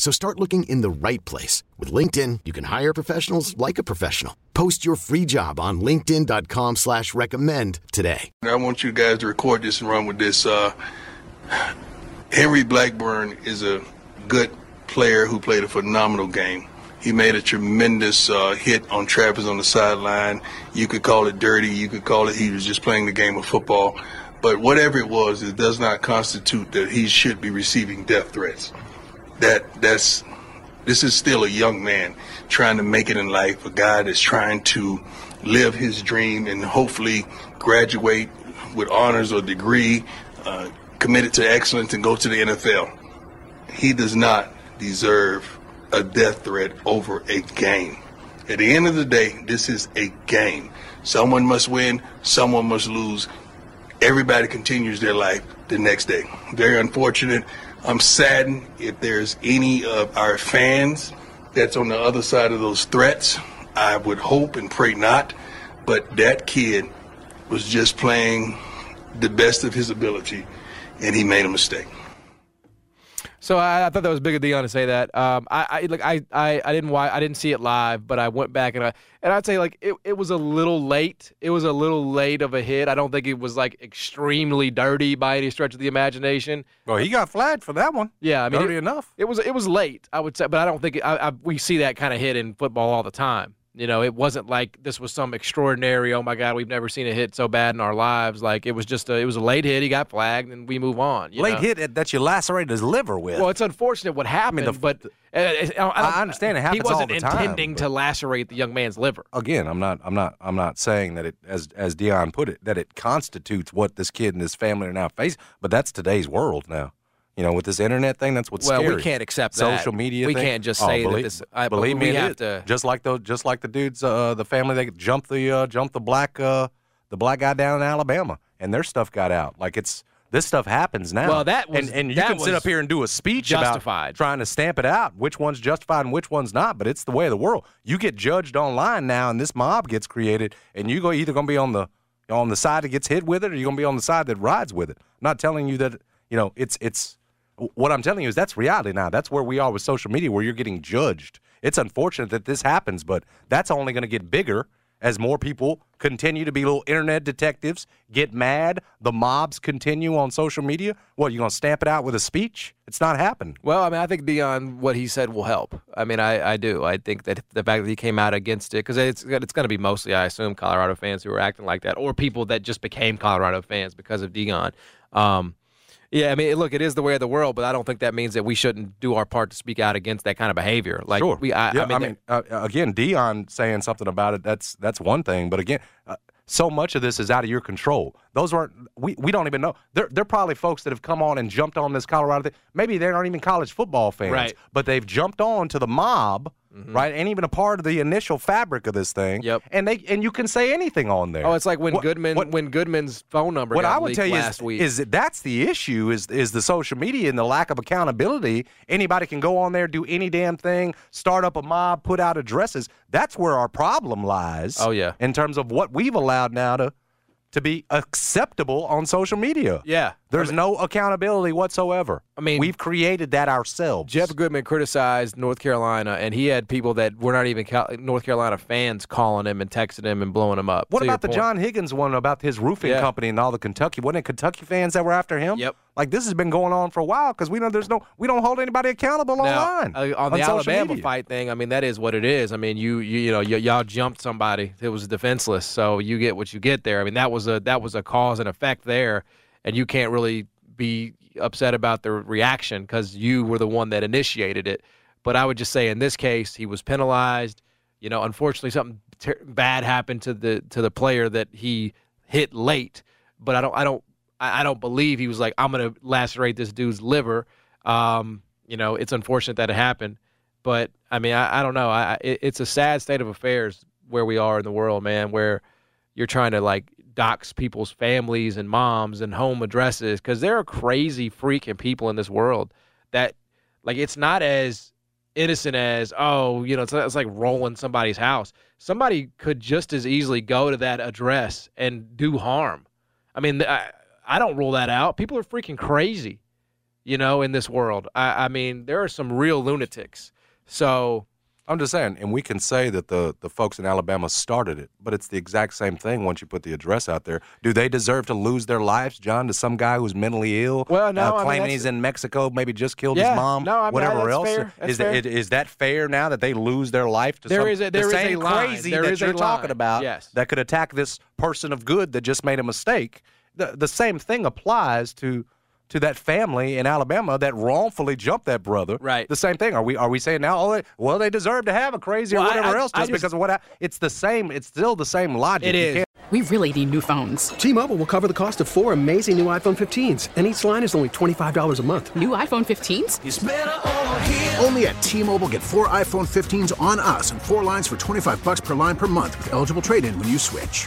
So start looking in the right place. With LinkedIn, you can hire professionals like a professional. Post your free job on linkedin.com slash recommend today. I want you guys to record this and run with this. Uh, Henry Blackburn is a good player who played a phenomenal game. He made a tremendous uh, hit on Travis on the sideline. You could call it dirty. You could call it he was just playing the game of football. But whatever it was, it does not constitute that he should be receiving death threats. That that's this is still a young man trying to make it in life, a guy that's trying to live his dream and hopefully graduate with honors or degree, uh, committed to excellence and go to the NFL. He does not deserve a death threat over a game. At the end of the day, this is a game. Someone must win, someone must lose. Everybody continues their life the next day. Very unfortunate. I'm saddened if there's any of our fans that's on the other side of those threats. I would hope and pray not, but that kid was just playing the best of his ability, and he made a mistake. So I, I, thought that was big of Deion to say that. Um, I, I like I, I, I didn't I didn't see it live, but I went back and I and I'd say like it, it was a little late. It was a little late of a hit. I don't think it was like extremely dirty by any stretch of the imagination. Well, he got flagged for that one. Yeah, I mean, dirty it, enough. It was it was late, I would say, but I don't think it, I, we see that kind of hit in football all the time. You know, it wasn't like this was some extraordinary. Oh my God, we've never seen a hit so bad in our lives. Like it was just a, it was a late hit. He got flagged, and we move on. late know? hit that you lacerated his liver with. Well, it's unfortunate what happened, I mean, the, but uh, I, I, understand it happens He wasn't all the time, intending to lacerate the young man's liver. Again, I'm not, I'm not, I'm not saying that it, as as Deion put it, that it constitutes what this kid and his family are now facing. But that's today's world now. You know, with this internet thing, that's what's well, scary. we can't accept social that. Social media. We thing. can't just oh, say believe, that this. I, believe me, have to just like the just like the dudes, uh, the family that jumped the uh, jumped the black uh, the black guy down in Alabama, and their stuff got out. Like it's this stuff happens now. Well, that was and, and you can sit up here and do a speech justified. about trying to stamp it out, which one's justified and which one's not. But it's the way of the world. You get judged online now, and this mob gets created, and you go either going to be on the on the side that gets hit with it, or you're going to be on the side that rides with it. I'm not telling you that you know it's it's what I'm telling you is that's reality now. That's where we are with social media, where you're getting judged. It's unfortunate that this happens, but that's only going to get bigger as more people continue to be little internet detectives, get mad, the mobs continue on social media. What, you going to stamp it out with a speech? It's not happening. Well, I mean, I think beyond what he said will help. I mean, I, I do. I think that the fact that he came out against it, because it's, it's going to be mostly, I assume, Colorado fans who are acting like that, or people that just became Colorado fans because of Deion. Um, yeah, I mean, look, it is the way of the world, but I don't think that means that we shouldn't do our part to speak out against that kind of behavior. Like, sure. we, I, yeah, I mean, I mean uh, again, Deion saying something about it, that's that's one thing. But again, uh, so much of this is out of your control. Those aren't we, we don't even know. They're they're probably folks that have come on and jumped on this Colorado thing. Maybe they aren't even college football fans, right. but they've jumped on to the mob. Mm-hmm. Right, and even a part of the initial fabric of this thing. Yep. And they and you can say anything on there. Oh, it's like when what, Goodman what, when Goodman's phone number. What I would tell you is, week. is that that's the issue is is the social media and the lack of accountability. Anybody can go on there, do any damn thing, start up a mob, put out addresses. That's where our problem lies. Oh yeah. In terms of what we've allowed now to to be acceptable on social media. Yeah. There's I mean, no accountability whatsoever. I mean, we've created that ourselves. Jeff Goodman criticized North Carolina, and he had people that were not even North Carolina fans calling him and texting him and blowing him up. What about the point. John Higgins one about his roofing Yeah. company and all the Kentucky? Wasn't it Kentucky fans that were after him? Yep. Like this has been going on for a while because we know there's no we don't hold anybody accountable Now, online uh, on the Alabama media. fight thing, I mean that is what it is. I mean you you, you know y- y'all jumped somebody that was defenseless, so you get what you get there. I mean that was a that was a cause and effect there, and you can't really be upset about the reaction because you were the one that initiated it. But I would just say in this case, he was penalized. You know, unfortunately, something ter- bad happened to the to the player that he hit late. But I don't I don't I don't believe he was like I'm gonna lacerate this dude's liver. Um, you know, it's unfortunate that it happened, but I mean, I, I don't know. I it, it's a sad state of affairs where we are in the world, man. Where you're trying to like dox people's families and moms and home addresses because there are crazy freaking people in this world that like it's not as innocent as oh you know it's, it's like rolling somebody's house. Somebody could just as easily go to that address and do harm. I mean i, I don't rule that out. People are freaking crazy you know in this world. I, I mean there are some real lunatics. So I'm just saying, and we can say that the the folks in Alabama started it, but it's the exact same thing once you put the address out there. Do they deserve to lose their lives, John, to some guy who's mentally ill? Well, no, uh, I mean, claiming he's in Mexico, maybe just killed Yeah, his mom, no, I mean, whatever that's else. fair, that's is fair. It, is that fair now that they lose their life to There some, is a- the there is a same line. crazy There that you're talking about Yes. that could attack this person of good that just made a mistake? The the same thing applies to. To that family in Alabama that wrongfully jumped that brother, Right. The same thing. Are we are we saying now? Oh, well, they deserve to have a crazy Well, or whatever I- else just, just- because of what? I, it's the same. It's still the same logic. It You is. We really need new phones. T-Mobile will cover the cost of four amazing new iPhone 15s, and each line is only $25 a month. New iPhone 15s? Only at T-Mobile get four iPhone 15s on us and four lines for 25 bucks per line per month with eligible trade-in when you switch.